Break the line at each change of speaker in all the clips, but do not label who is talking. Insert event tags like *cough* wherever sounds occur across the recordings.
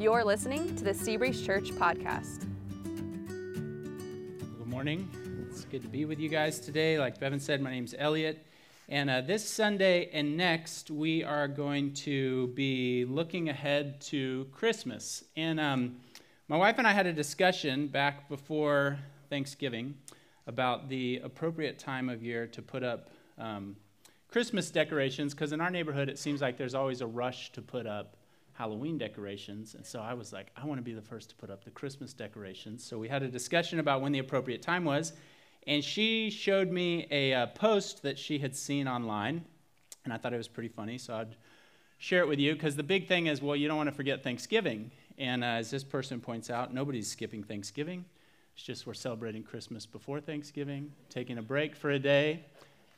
You're listening to the Seabreeze Church podcast.
Good morning. It's good to be with you guys today. Like Bevan said, my name's Elliot. And uh, this Sunday and next, we are going to be looking ahead to Christmas. And um, my wife and I had a discussion back before Thanksgiving about the appropriate time of year to put up um, Christmas decorations, because in our neighborhood, it seems like there's always a rush to put up Halloween decorations. And so I was like, I want to be the first to put up the Christmas decorations. So we had a discussion about when the appropriate time was. And she showed me a uh, post that she had seen online. And I thought it was pretty funny. So I'd share it with you because the big thing is, well, you don't want to forget Thanksgiving. And uh, as this person points out, nobody's skipping Thanksgiving. It's just we're celebrating Christmas before Thanksgiving, taking a break for a day,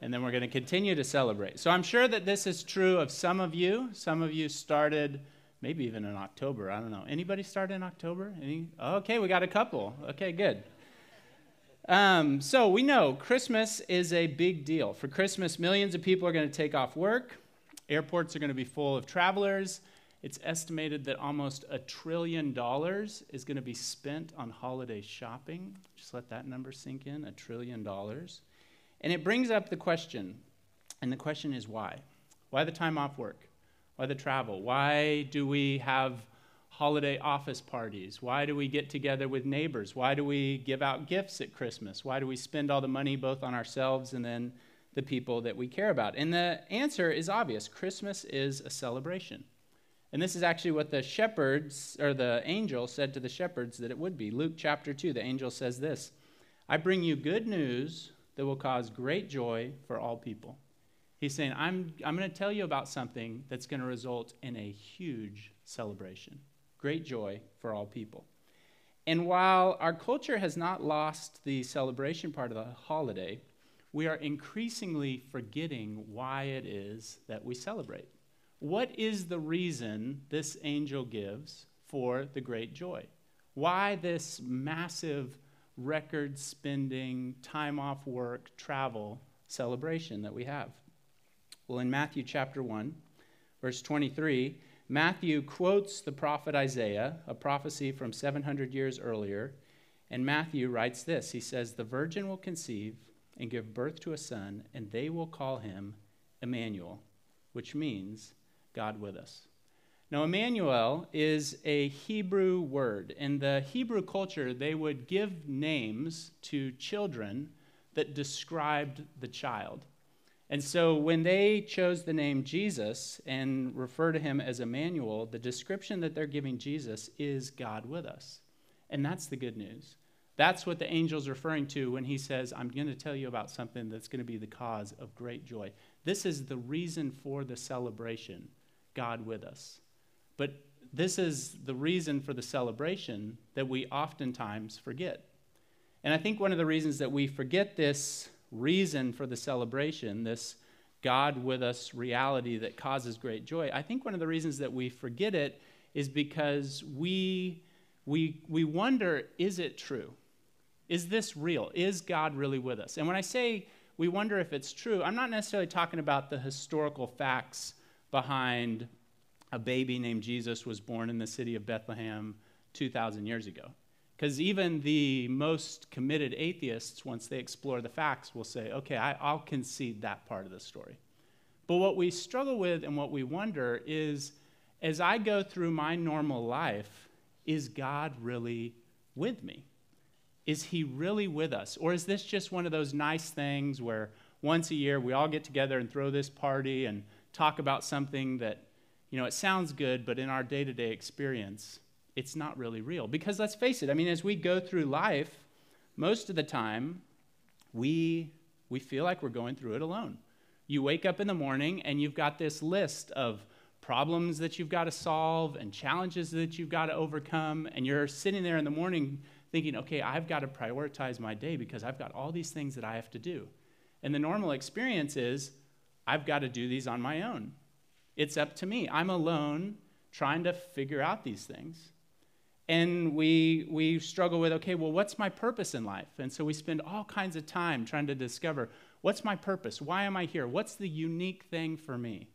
and then we're going to continue to celebrate. So I'm sure that this is true of some of you. Some of you started maybe even in October. I don't know. Anybody start in October? Any? Okay, we got a couple. Okay, good. Um, so we know Christmas is a big deal. For Christmas, millions of people are going to take off work. Airports are going to be full of travelers. It's estimated that almost a trillion dollars is going to be spent on holiday shopping. Just let that number sink in a trillion dollars. And it brings up the question, and the question is why? Why the time off work? Why the travel? Why do we have holiday office parties? Why do we get together with neighbors? Why do we give out gifts at Christmas? Why do we spend all the money both on ourselves and then the people that we care about? And the answer is obvious Christmas is a celebration. And this is actually what the shepherds, or the angel said to the shepherds that it would be. Luke chapter 2, the angel says this I bring you good news that will cause great joy for all people. He's saying, I'm, I'm going to tell you about something that's going to result in a huge celebration, great joy for all people. And while our culture has not lost the celebration part of the holiday, we are increasingly forgetting why it is that we celebrate. What is the reason this angel gives for the great joy? Why this massive record spending, time off work, travel celebration that we have? Well, in Matthew chapter 1, verse 23, Matthew quotes the prophet Isaiah, a prophecy from 700 years earlier, and Matthew writes this He says, The virgin will conceive and give birth to a son, and they will call him Emmanuel, which means God with us. Now, Emmanuel is a Hebrew word. In the Hebrew culture, they would give names to children that described the child. And so when they chose the name Jesus and refer to him as Emmanuel, the description that they're giving Jesus is God with us. And that's the good news. That's what the angel's referring to when he says, I'm going to tell you about something that's going to be the cause of great joy. This is the reason for the celebration God with us. But this is the reason for the celebration that we oftentimes forget. And I think one of the reasons that we forget this reason for the celebration, this God with us reality that causes great joy, I think one of the reasons that we forget it is because we, we, we wonder is it true? Is this real? Is God really with us? And when I say we wonder if it's true, I'm not necessarily talking about the historical facts behind a baby named Jesus was born in the city of Bethlehem 2,000 years ago. Because even the most committed atheists, once they explore the facts, will say, okay, I, will concede that part of the story. But what we struggle with and what we wonder is as I go through my normal life, is God really with me? Is He really with us? Or is this just one of those nice things where once a year we all get together and throw this party and talk about something that, you know, it sounds good, but in our day to day experience, it's not really real. Because let's face it, I mean, as we go through life, most of the time, we, we feel like we're going through it alone. You wake up in the morning and you've got this list of problems that you've got to solve and challenges that you've got to overcome, and you're sitting there in the morning thinking, okay, I've got to prioritize my day because I've got all these things that I have to do. And the normal experience is, I've got to do these on my own. It's up to me. I'm alone trying to figure out these things and we, we struggle with okay well what's my purpose in life and so we spend all kinds of time trying to discover what's my purpose why am i here what's the unique thing for me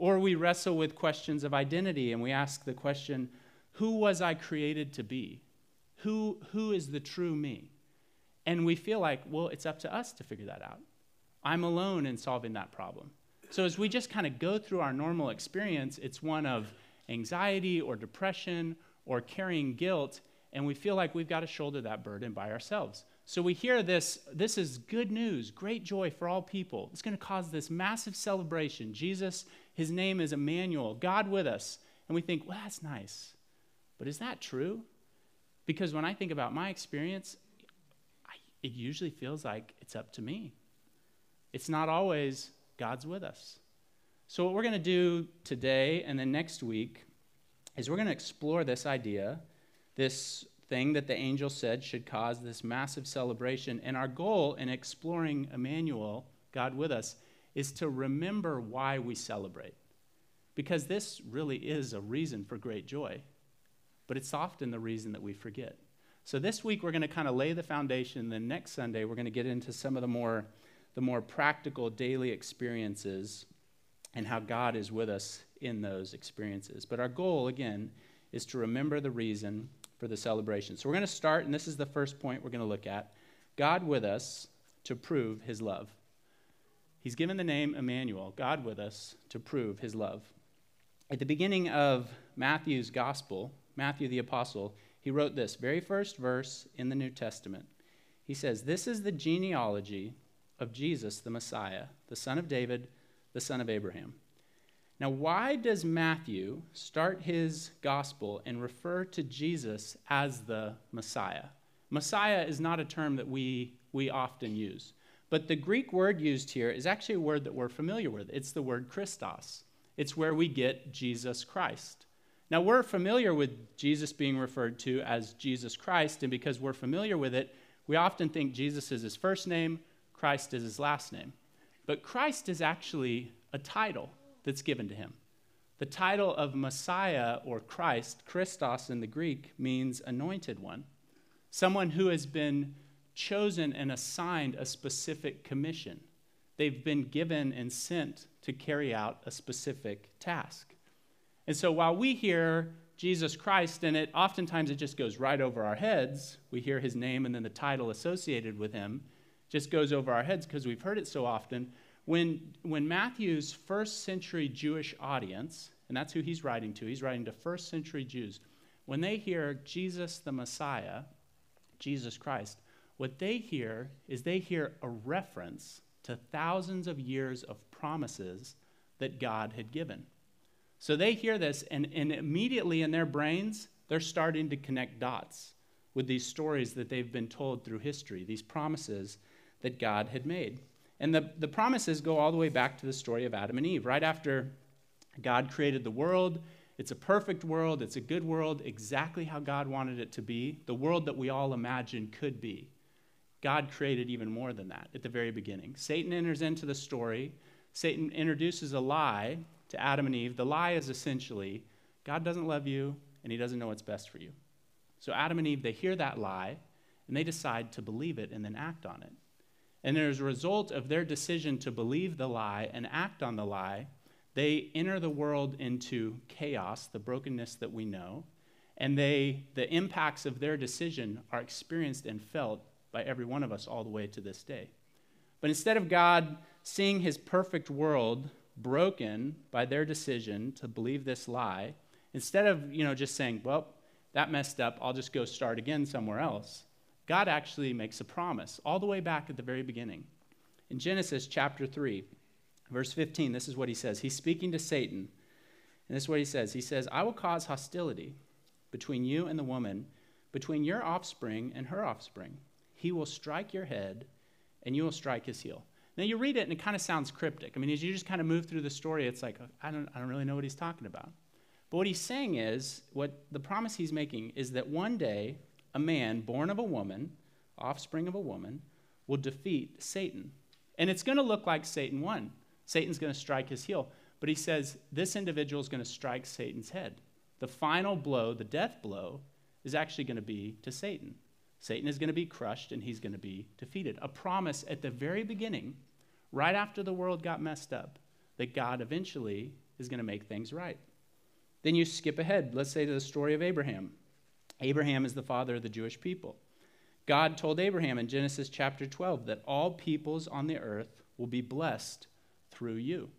or we wrestle with questions of identity and we ask the question Who was I created to be? Who, who is the true me? And we feel like, well, it's up to us to figure that out. I'm alone in solving that problem. So as we just kind of go through our normal experience, it's one of anxiety or depression or carrying guilt, and we feel like we've got to shoulder that burden by ourselves. So we hear this this is good news, great joy for all people. It's going to cause this massive celebration. Jesus, his name is Emmanuel, God with us. And we think, well, that's nice. But is that true? Because when I think about my experience, I, it usually feels like it's up to me. It's not always God's with us. So, what we're going to do today and then next week is we're going to explore this idea, this thing that the angel said should cause this massive celebration. And our goal in exploring Emmanuel, God with us, is to remember why we celebrate. Because this really is a reason for great joy, but it's often the reason that we forget. So this week we're going to kind of lay the foundation. Then next Sunday we're going to get into some of the more, the more practical daily experiences and how God is with us in those experiences. But our goal, again, is to remember the reason for the celebration. So we're going to start, and this is the first point we're going to look at God with us to prove his love. He's given the name Emmanuel, God with us, to prove his love. At the beginning of Matthew's gospel, Matthew the apostle, he wrote this very first verse in the New Testament. He says, This is the genealogy of Jesus, the Messiah, the son of David, the son of Abraham. Now, why does Matthew start his gospel and refer to Jesus as the Messiah? Messiah is not a term that we, we often use. But the Greek word used here is actually a word that we're familiar with. It's the word Christos. It's where we get Jesus Christ. Now, we're familiar with Jesus being referred to as Jesus Christ, and because we're familiar with it, we often think Jesus is his first name, Christ is his last name. But Christ is actually a title that's given to him. The title of Messiah or Christ, Christos in the Greek, means anointed one, someone who has been chosen and assigned a specific commission. They've been given and sent to carry out a specific task. And so while we hear Jesus Christ, and it oftentimes it just goes right over our heads, we hear his name and then the title associated with him just goes over our heads because we've heard it so often. When, when Matthew's first century Jewish audience, and that's who he's writing to, he's writing to first century Jews, when they hear Jesus the Messiah, Jesus Christ, what they hear is they hear a reference to thousands of years of promises that God had given. So they hear this, and, and immediately in their brains, they're starting to connect dots with these stories that they've been told through history, these promises that God had made. And the, the promises go all the way back to the story of Adam and Eve. Right after God created the world, it's a perfect world, it's a good world, exactly how God wanted it to be, the world that we all imagine could be. God created even more than that at the very beginning. Satan enters into the story. Satan introduces a lie to Adam and Eve. The lie is essentially God doesn't love you and he doesn't know what's best for you. So Adam and Eve, they hear that lie and they decide to believe it and then act on it. And as a result of their decision to believe the lie and act on the lie, they enter the world into chaos, the brokenness that we know, and they, the impacts of their decision are experienced and felt by every one of us all the way to this day. But instead of God seeing his perfect world broken by their decision to believe this lie, instead of you know just saying, "Well, that messed up, I'll just go start again somewhere else," God actually makes a promise all the way back at the very beginning. In Genesis chapter 3, verse 15, this is what he says. He's speaking to Satan, and this is what he says. He says, I will cause hostility between you and the woman, between your offspring and her offspring. He will strike your head, and you will strike his heel. Now you read it, and it kind of sounds cryptic. I mean, as you just kind of move through the story, it's like, I don't, I don't really know what he's talking about. But what he's saying is, what the promise he's making is that one day a man born of a woman, offspring of a woman, will defeat Satan. And it's going to look like Satan won. Satan's going to strike his heel. But he says this individual is going to strike Satan's head. The final blow, the death blow, is actually going to be to Satan. Satan is going to be crushed and he's going to be defeated. A promise at the very beginning, right after the world got messed up, that God eventually is going to make things right. Then you skip ahead, let's say to the story of Abraham. Abraham is the father of the Jewish people. God told Abraham in Genesis chapter 12 that all peoples on the earth will be blessed through you.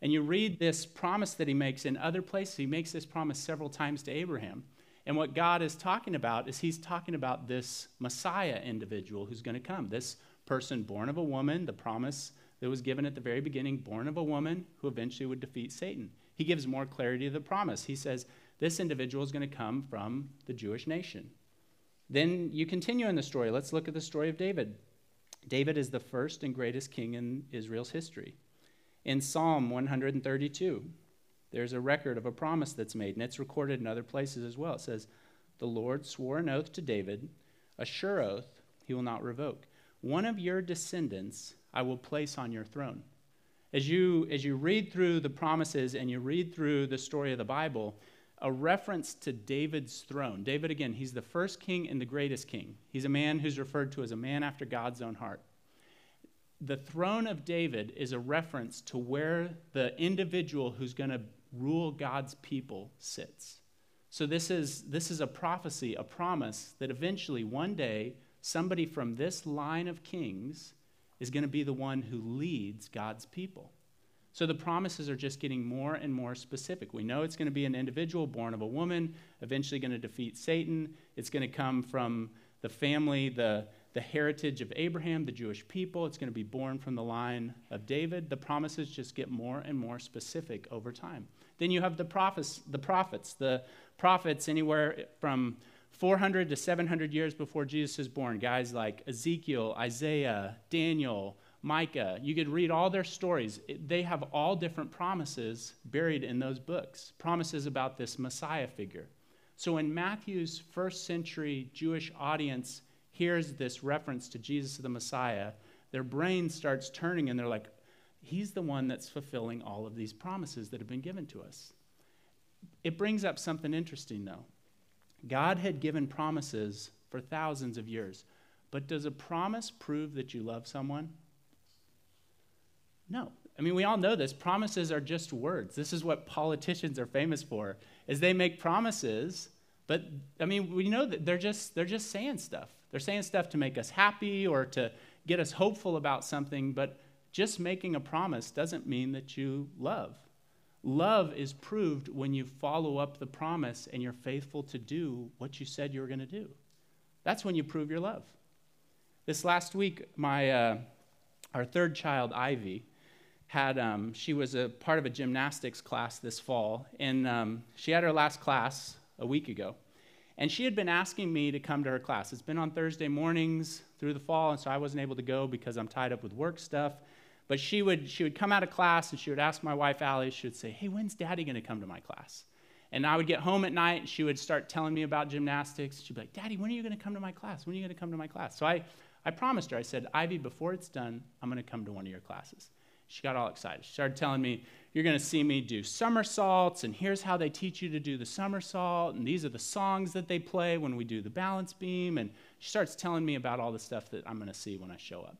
And you read this promise that he makes in other places. He makes this promise several times to Abraham. And what God is talking about is he's talking about this Messiah individual who's going to come, this person born of a woman, the promise that was given at the very beginning, born of a woman who eventually would defeat Satan. He gives more clarity to the promise. He says, This individual is going to come from the Jewish nation. Then you continue in the story. Let's look at the story of David. David is the first and greatest king in Israel's history. In Psalm 132, there's a record of a promise that's made, and it's recorded in other places as well. It says, The Lord swore an oath to David, a sure oath he will not revoke. One of your descendants I will place on your throne. As you, as you read through the promises and you read through the story of the Bible, a reference to David's throne. David, again, he's the first king and the greatest king. He's a man who's referred to as a man after God's own heart. The throne of David is a reference to where the individual who's going to rule God's people sits. So this is, this is a prophecy, a promise that eventually one day somebody from this line of kings is going to be the one who leads God's people. So the promises are just getting more and more specific. We know it's going to be an individual born of a woman, eventually going to defeat Satan. It's going to come from the family, the, the heritage of Abraham, the Jewish people. It's going to be born from the line of David. The promises just get more and more specific over time. Then you have the prophets, the prophets, the prophets anywhere from 400 to 700 years before Jesus is born. Guys like Ezekiel, Isaiah, Daniel, Micah. You could read all their stories. They have all different promises buried in those books, promises about this Messiah figure. So when Matthew's first century Jewish audience hears this reference to Jesus the Messiah, their brain starts turning and they're like, He's the one that's fulfilling all of these promises that have been given to us. It brings up something interesting, though. God had given promises for thousands of years, but does a promise prove that you love someone? No. I mean, we all know this. Promises are just words. This is what politicians are famous for, is they make promises, but I mean, we know that they're just they're just saying stuff. They're saying stuff to make us happy or to get us hopeful about something, but just making a promise doesn't mean that you love. Love is proved when you follow up the promise and you're faithful to do what you said you were going to do. That's when you prove your love. This last week, my, uh, our third child, Ivy, had um, she was a part of a gymnastics class this fall, and um, she had her last class a week ago. And she had been asking me to come to her class. It's been on Thursday mornings through the fall, and so I wasn't able to go because I'm tied up with work stuff. But she would, she would come out of class and she would ask my wife, Allie, she would say, Hey, when's daddy going to come to my class? And I would get home at night and she would start telling me about gymnastics. She'd be like, Daddy, when are you going to come to my class? When are you going to come to my class? So I, I promised her, I said, Ivy, before it's done, I'm going to come to one of your classes. She got all excited. She started telling me, You're going to see me do somersaults, and here's how they teach you to do the somersault, and these are the songs that they play when we do the balance beam. And she starts telling me about all the stuff that I'm going to see when I show up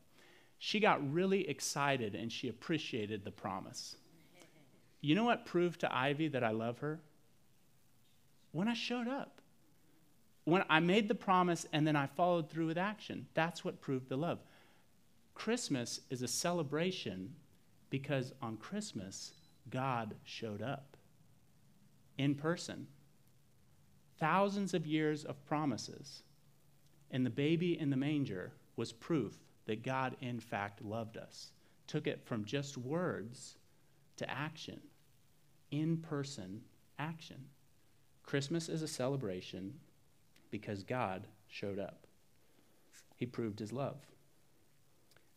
she got really excited and she appreciated the promise. You know what proved to Ivy that I love her? When I showed up. When I made the promise and then I followed through with action. That's what proved the love. Christmas is a celebration because on Christmas, God showed up in person. Thousands of years of promises. And the baby in the manger was proof that God, in fact, loved us. Took it from just words to action, in person action. Christmas is a celebration because God showed up. He proved his love.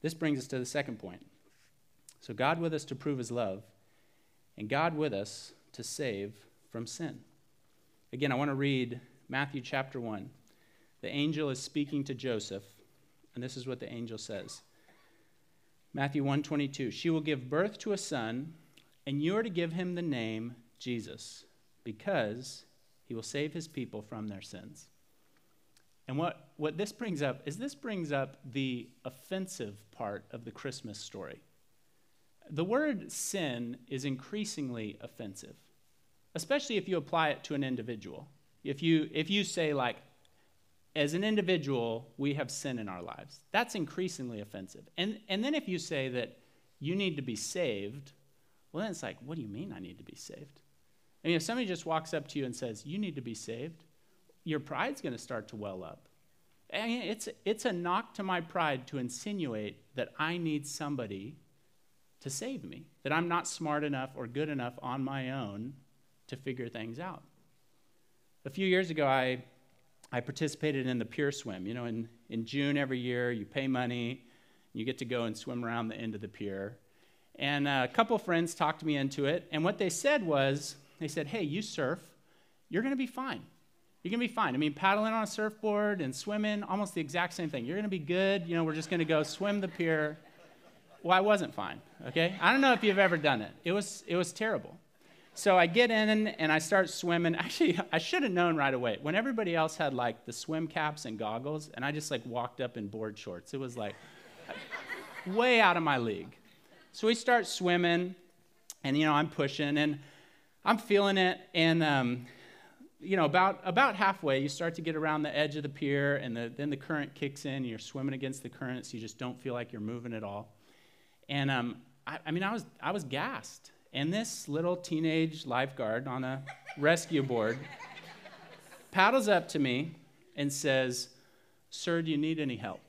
This brings us to the second point. So, God with us to prove his love, and God with us to save from sin. Again, I want to read Matthew chapter 1. The angel is speaking to Joseph and this is what the angel says. Matthew 122, she will give birth to a son, and you are to give him the name Jesus, because he will save his people from their sins. And what, what this brings up is this brings up the offensive part of the Christmas story. The word sin is increasingly offensive. especially if you apply it to an individual. If you, if you say, like, as an individual, we have sin in our lives, that's increasingly offensive. And, and then if you say that you need to be saved, well, then it's like, what do you mean I need to be saved? I mean, if somebody just walks up to you and says, you need to be saved, your pride's going to start to well up. And it's, it's a knock to my pride to insinuate that I need somebody to save me, that I'm not smart enough or good enough on my own to figure things out. A few years ago, I, I participated in the Pier Swim. You know, in, in June every year, you pay money, you get to go and swim around the end of the pier. And a couple friends talked me into it, and what they said was, they said, hey, you surf, you're to be fine. You're to be fine. I mean, paddling on a surfboard and swimming, almost the exact same thing. You're to be good. You know, we're just to go swim the pier. Well, I wasn't fine, okay? I don't know if you've ever done it. It was, it was terrible. So I get in and I start swimming. *laughs* Actually, I should have known right away. When everybody else had like the swim caps and goggles, and I just like walked up in board shorts, it was like *laughs* way out of my league. So we start swimming, and you know, I'm pushing and I'm feeling it. And um, you know, about, about halfway, you start to get around the edge of the pier, and the, then the current kicks in, and you're swimming against the current, so you just don't feel like you're moving at all. And um, I, I mean, I was, I was gassed. And this little teenage lifeguard on a rescue board paddles up to me and says, Sir, do you need any help?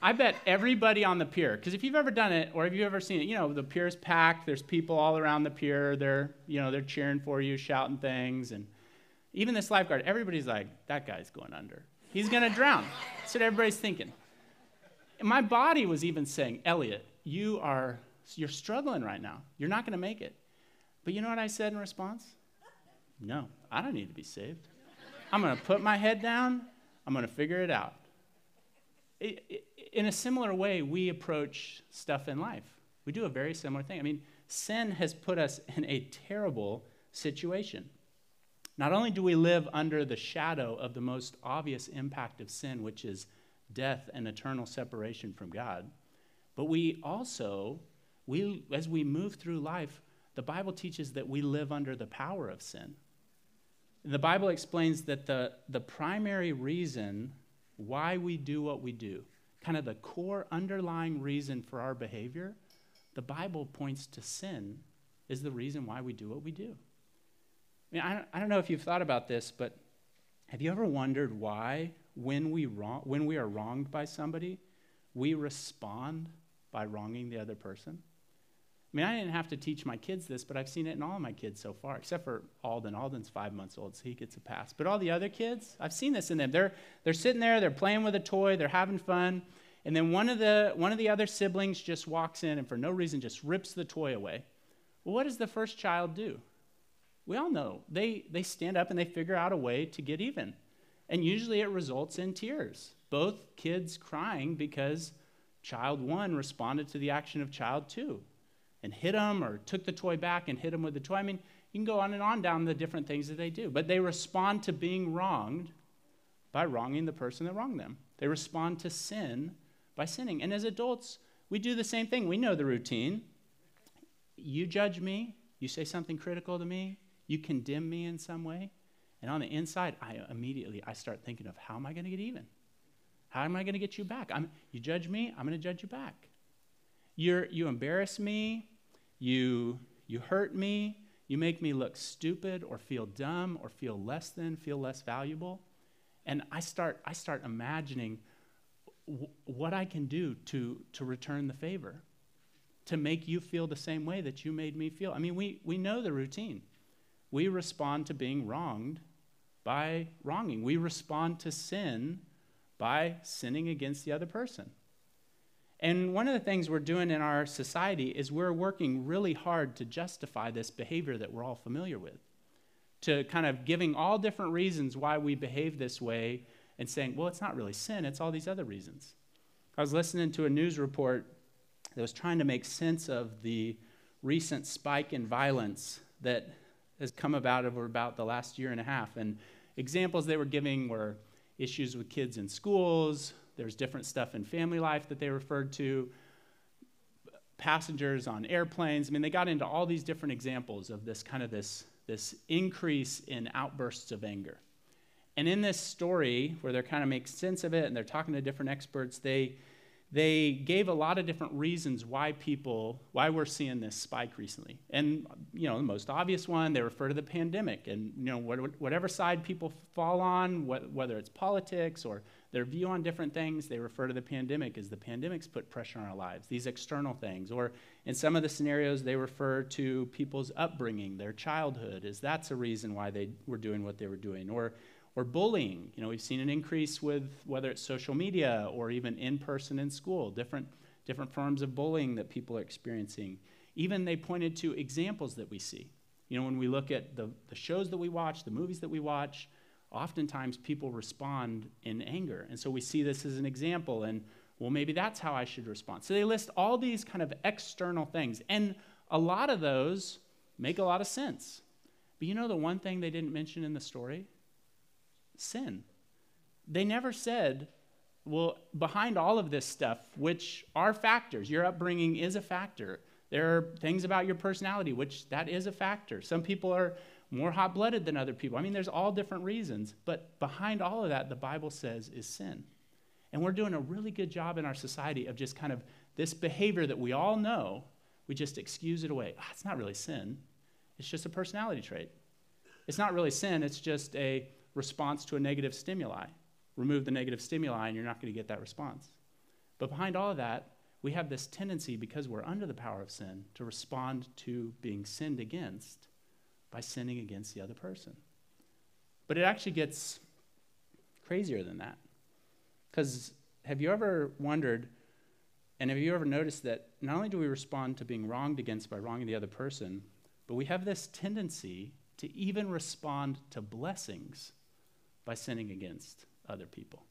I bet everybody on the pier, because if you've ever done it or if you've ever seen it, you know, the pier's packed, there's people all around the pier, they're, you know, they're cheering for you, shouting things, and even this lifeguard, everybody's like, that guy's going under. He's gonna drown. That's what everybody's thinking. My body was even saying, Elliot, you are you're struggling right now. You're not gonna make it. But you know what I said in response? No, I don't need to be saved. I'm gonna put my head down, I'm gonna figure it out. It, it, in a similar way, we approach stuff in life. We do a very similar thing. I mean, sin has put us in a terrible situation. Not only do we live under the shadow of the most obvious impact of sin, which is death and eternal separation from God, but we also, we, as we move through life, the Bible teaches that we live under the power of sin. The Bible explains that the, the primary reason why we do what we do, kind of the core underlying reason for our behavior, the Bible points to sin is the reason why we do what we do. I mean, I don't, I don't know if you've thought about this, but have you ever wondered why, when we, wrong, when we are wronged by somebody, we respond by wronging the other person? I mean, I didn't have to teach my kids this, but I've seen it in all my kids so far, except for Alden. Alden's five months old, so he gets a pass. But all the other kids, I've seen this in them. They're, they're sitting there, they're playing with a toy, they're having fun, and then one of, the, one of the other siblings just walks in and for no reason just rips the toy away. Well, what does the first child do? We all know. They, they stand up and they figure out a way to get even. And usually it results in tears. Both kids crying because child one responded to the action of child two and hit them or took the toy back and hit them with the toy. I mean, you can go on and on down the different things that they do. But they respond to being wronged by wronging the person that wronged them. They respond to sin by sinning. And as adults, we do the same thing. We know the routine. You judge me, you say something critical to me, you condemn me in some way, and on the inside, I immediately I start thinking of how am I going to get even? How am I going to get you back? I'm, you judge me, I'm going to judge you back. You're, you embarrass me, you, you hurt me, you make me look stupid or feel dumb or feel less than, feel less valuable. And I start, I start imagining w- what I can do to, to return the favor, to make you feel the same way that you made me feel. I mean, we, we know the routine. We respond to being wronged by wronging, we respond to sin by sinning against the other person. And one of the things we're doing in our society is we're working really hard to justify this behavior that we're all familiar with, to kind of giving all different reasons why we behave this way and saying, well, it's not really sin, it's all these other reasons. I was listening to a news report that was trying to make sense of the recent spike in violence that has come about over about the last year and a half. And examples they were giving were issues with kids in schools, there's different stuff in family life that they referred to, passengers on airplanes. I mean, they got into all these different examples of this kind of this, this increase in outbursts of anger. And in this story, where they're kind of make sense of it and they're talking to different experts, they, they gave a lot of different reasons why people, why we're seeing this spike recently. And, you know, the most obvious one, they refer to the pandemic. And, you know, whatever side people fall on, whether it's politics or their view on different things, they refer to the pandemic as the pandemic's put pressure on our lives, these external things. Or in some of the scenarios, they refer to people's upbringing, their childhood, as that's a reason why they were doing what they were doing. Or or bullying. You know, we've seen an increase with whether it's social media or even in person in school, different, different forms of bullying that people are experiencing. Even they pointed to examples that we see. You know, when we look at the, the shows that we watch, the movies that we watch, oftentimes people respond in anger. And so we see this as an example, and well, maybe that's how I should respond. So they list all these kind of external things. And a lot of those make a lot of sense. But you know the one thing they didn't mention in the story? Sin. They never said, well, behind all of this stuff, which are factors, your upbringing is a factor. There are things about your personality, which that is a factor. Some people are more hot blooded than other people. I mean, there's all different reasons. But behind all of that, the Bible says is sin. And we're doing a really good job in our society of just kind of this behavior that we all know, we just excuse it away. Oh, it's not really sin, it's just a personality trait. It's not really sin, it's just a response to a negative stimuli. Remove the negative stimuli, and you're not going to get that response. But behind all of that, we have this tendency, because we're under the power of sin, to respond to being sinned against by sinning against the other person. But it actually gets crazier than that. Because have you ever wondered, and have you ever noticed that not only do we respond to being wronged against by wronging the other person, but we have this tendency to even respond to blessings by sinning against other people.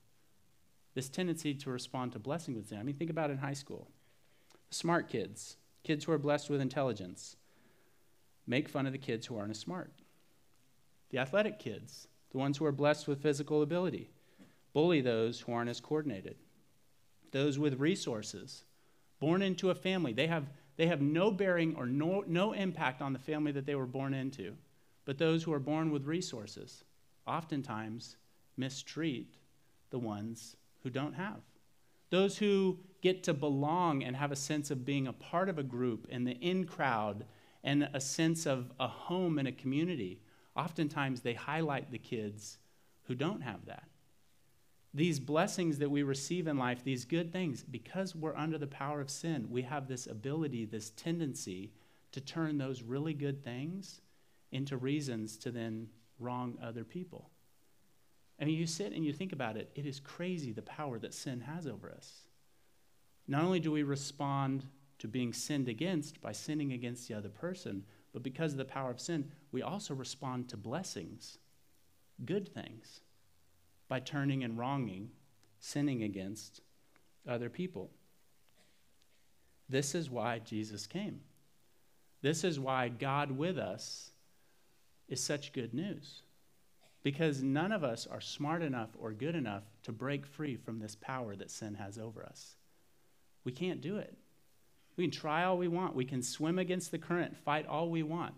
This tendency to respond to blessing with sin. I mean, think about in high school. Smart kids, kids who are blessed with intelligence, make fun of the kids who aren't as smart. The athletic kids, the ones who are blessed with physical ability, bully those who aren't as coordinated. Those with resources, born into a family, they have, they have no bearing or no, no impact on the family that they were born into. But those who are born with resources, oftentimes mistreat the ones who don't have. Those who get to belong and have a sense of being a part of a group and the in crowd and a sense of a home and a community, oftentimes they highlight the kids who don't have that. These blessings that we receive in life, these good things, because we're under the power of sin, we have this ability, this tendency to turn those really good things into reasons to then wrong other people. I mean, you sit and you think about it, it is crazy the power that sin has over us. Not only do we respond to being sinned against by sinning against the other person, but because of the power of sin, we also respond to blessings, good things, by turning and wronging, sinning against other people. This is why Jesus came. This is why God with us is such good news. Because none of us are smart enough or good enough to break free from this power that sin has over us. We can't do it. We can try all we want, we can swim against the current, fight all we want,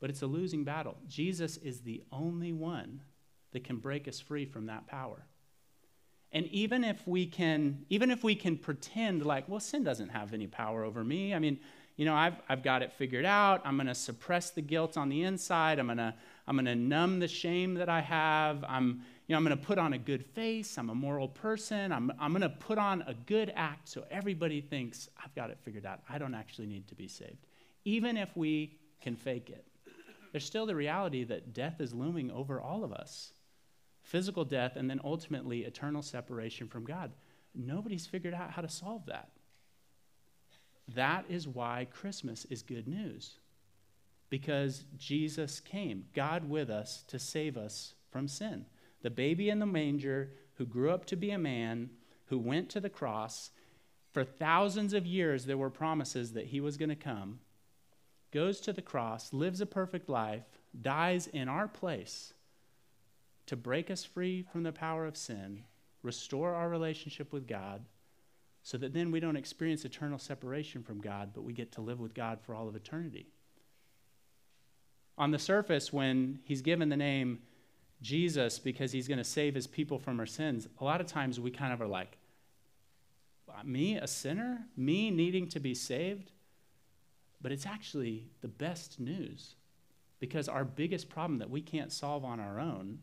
but it's a losing battle. Jesus is the only one that can break us free from that power. And even if we can even if we can pretend like, well, sin doesn't have any power over me. I mean, you know, I've, I've got it figured out. I'm going to suppress the guilt on the inside. I'm going to I'm going to numb the shame that I have. I'm, you know, I'm going to put on a good face. I'm a moral person. I'm, I'm going to put on a good act so everybody thinks I've got it figured out. I don't actually need to be saved. Even if we can fake it, there's still the reality that death is looming over all of us physical death and then ultimately eternal separation from God. Nobody's figured out how to solve that. That is why Christmas is good news. Because Jesus came, God with us, to save us from sin. The baby in the manger who grew up to be a man, who went to the cross, for thousands of years there were promises that he was going to come, goes to the cross, lives a perfect life, dies in our place to break us free from the power of sin, restore our relationship with God so that then we don't experience eternal separation from God, but we get to live with God for all of eternity. On the surface, when he's given the name Jesus because he's going to save his people from our sins, a lot of times we kind of are like, me, a sinner? Me needing to be saved? But it's actually the best news because our biggest problem that we can't solve on our own,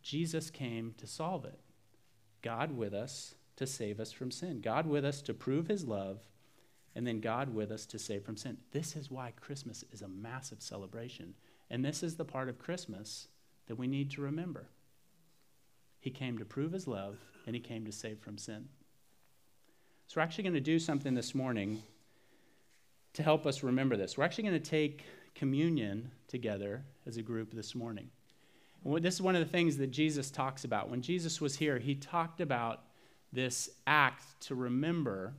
Jesus came to solve it. God with us to save us from sin, God with us to prove his love, and then God with us to save from sin. This is why Christmas is a massive celebration. And this is the part of Christmas that we need to remember. He came to prove his love, and he came to save from sin. So, we're actually going to do something this morning to help us remember this. We're actually going to take communion together as a group this morning. And this is one of the things that Jesus talks about. When Jesus was here, he talked about this act to remember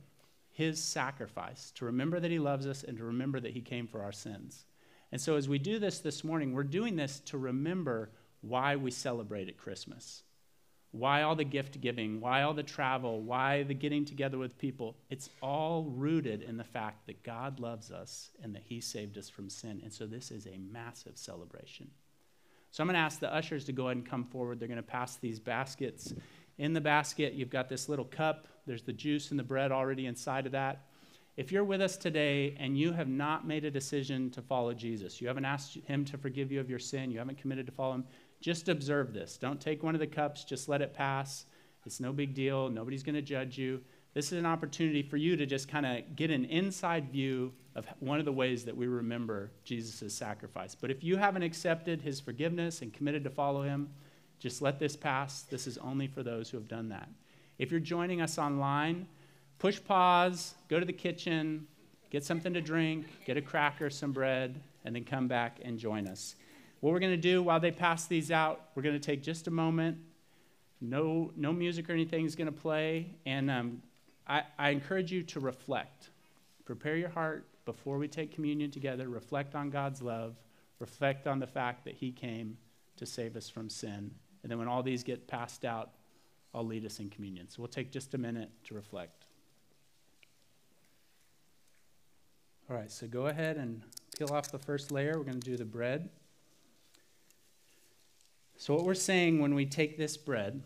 his sacrifice, to remember that he loves us, and to remember that he came for our sins. And so, as we do this this morning, we're doing this to remember why we celebrate at Christmas. Why all the gift giving? Why all the travel? Why the getting together with people? It's all rooted in the fact that God loves us and that He saved us from sin. And so this is a massive celebration. So I'm going to ask the ushers to go ahead and come forward. They're going to pass these baskets. In the basket, you've got this little cup. There's the juice and the bread already inside of that. If you're with us today and you have not made a decision to follow Jesus, you haven't asked Him to forgive you of your sin, you haven't committed to follow Him, just observe this. Don't take one of the cups, just let it pass. It's no big deal. Nobody's going to judge you. This is an opportunity for you to just kind of get an inside view of one of the ways that we remember Jesus' sacrifice. But if you haven't accepted his forgiveness and committed to follow him, just let this pass. This is only for those who have done that. If you're joining us online, push pause, go to the kitchen, get something to drink, get a cracker, some bread, and then come back and join us. What we're going to do while they pass these out, we're going to take just a moment. No, no music or anything is going to play. And um, I, I encourage you to reflect. Prepare your heart before we take communion together. Reflect on God's love. Reflect on the fact that He came to save us from sin. And then when all these get passed out, I'll lead us in communion. So we'll take just a minute to reflect. All right, so go ahead and peel off the first layer. We're going to do the bread. So, what we're saying when we take this bread,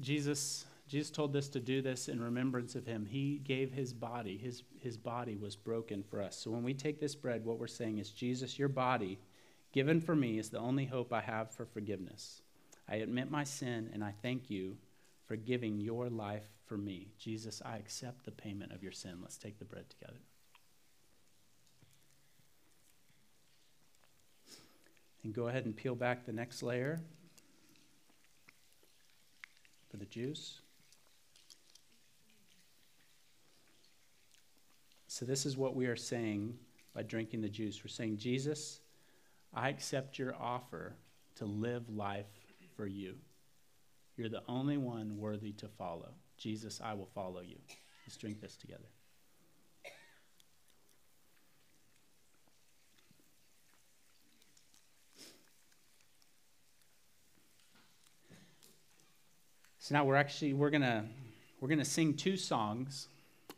Jesus, Jesus told us to do this in remembrance of him. He gave his body, his, his body was broken for us. So, when we take this bread, what we're saying is, Jesus, your body given for me is the only hope I have for forgiveness. I admit my sin and I thank you for giving your life for me. Jesus, I accept the payment of your sin. Let's take the bread together. And go ahead and peel back the next layer for the juice. So, this is what we are saying by drinking the juice. We're saying, Jesus, I accept your offer to live life for you. You're the only one worthy to follow. Jesus, I will follow you. Let's drink this together. So now we're actually we're gonna we're gonna sing two songs.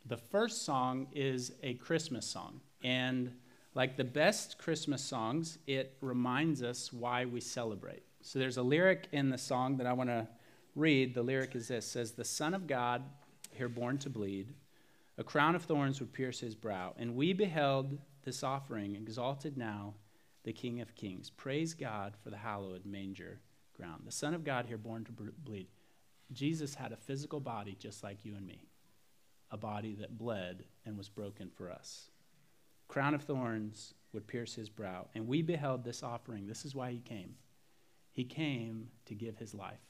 The first song is a Christmas song, and like the best Christmas songs, it reminds us why we celebrate. So there's a lyric in the song that I want to read. The lyric is this: says the Son of God, here born to bleed, a crown of thorns would pierce his brow, and we beheld this offering exalted now, the King of Kings. Praise God for the hallowed manger ground. The Son of God here born to bleed. Jesus had a physical body just like you and me, a body that bled and was broken for us. Crown of thorns would pierce his brow, and we beheld this offering. This is why he came. He came to give his life,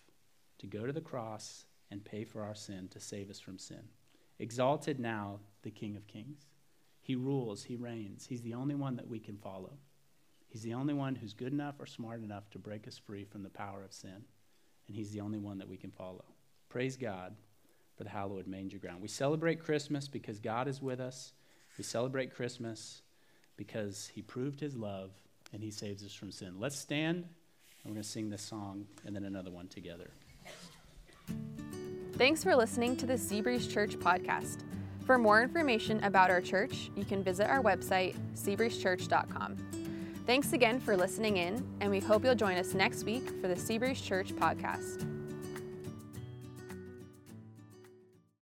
to go to the cross and pay for our sin, to save us from sin. Exalted now, the King of Kings. He rules, he reigns. He's the only one that we can follow. He's the only one who's good enough or smart enough to break us free from the power of sin and He's the only one that we can follow. Praise God for the hallowed manger ground. We celebrate Christmas because God is with us. We celebrate Christmas because He proved His love and He saves us from sin. Let's stand and we're going to sing this song and then another one together.
Thanks for listening to the Seabreeze Church podcast. For more information about our church, you can visit our website, seabreezechurch.com. Thanks again for listening in, and we hope you'll join us next week for the Seabreeze Church podcast.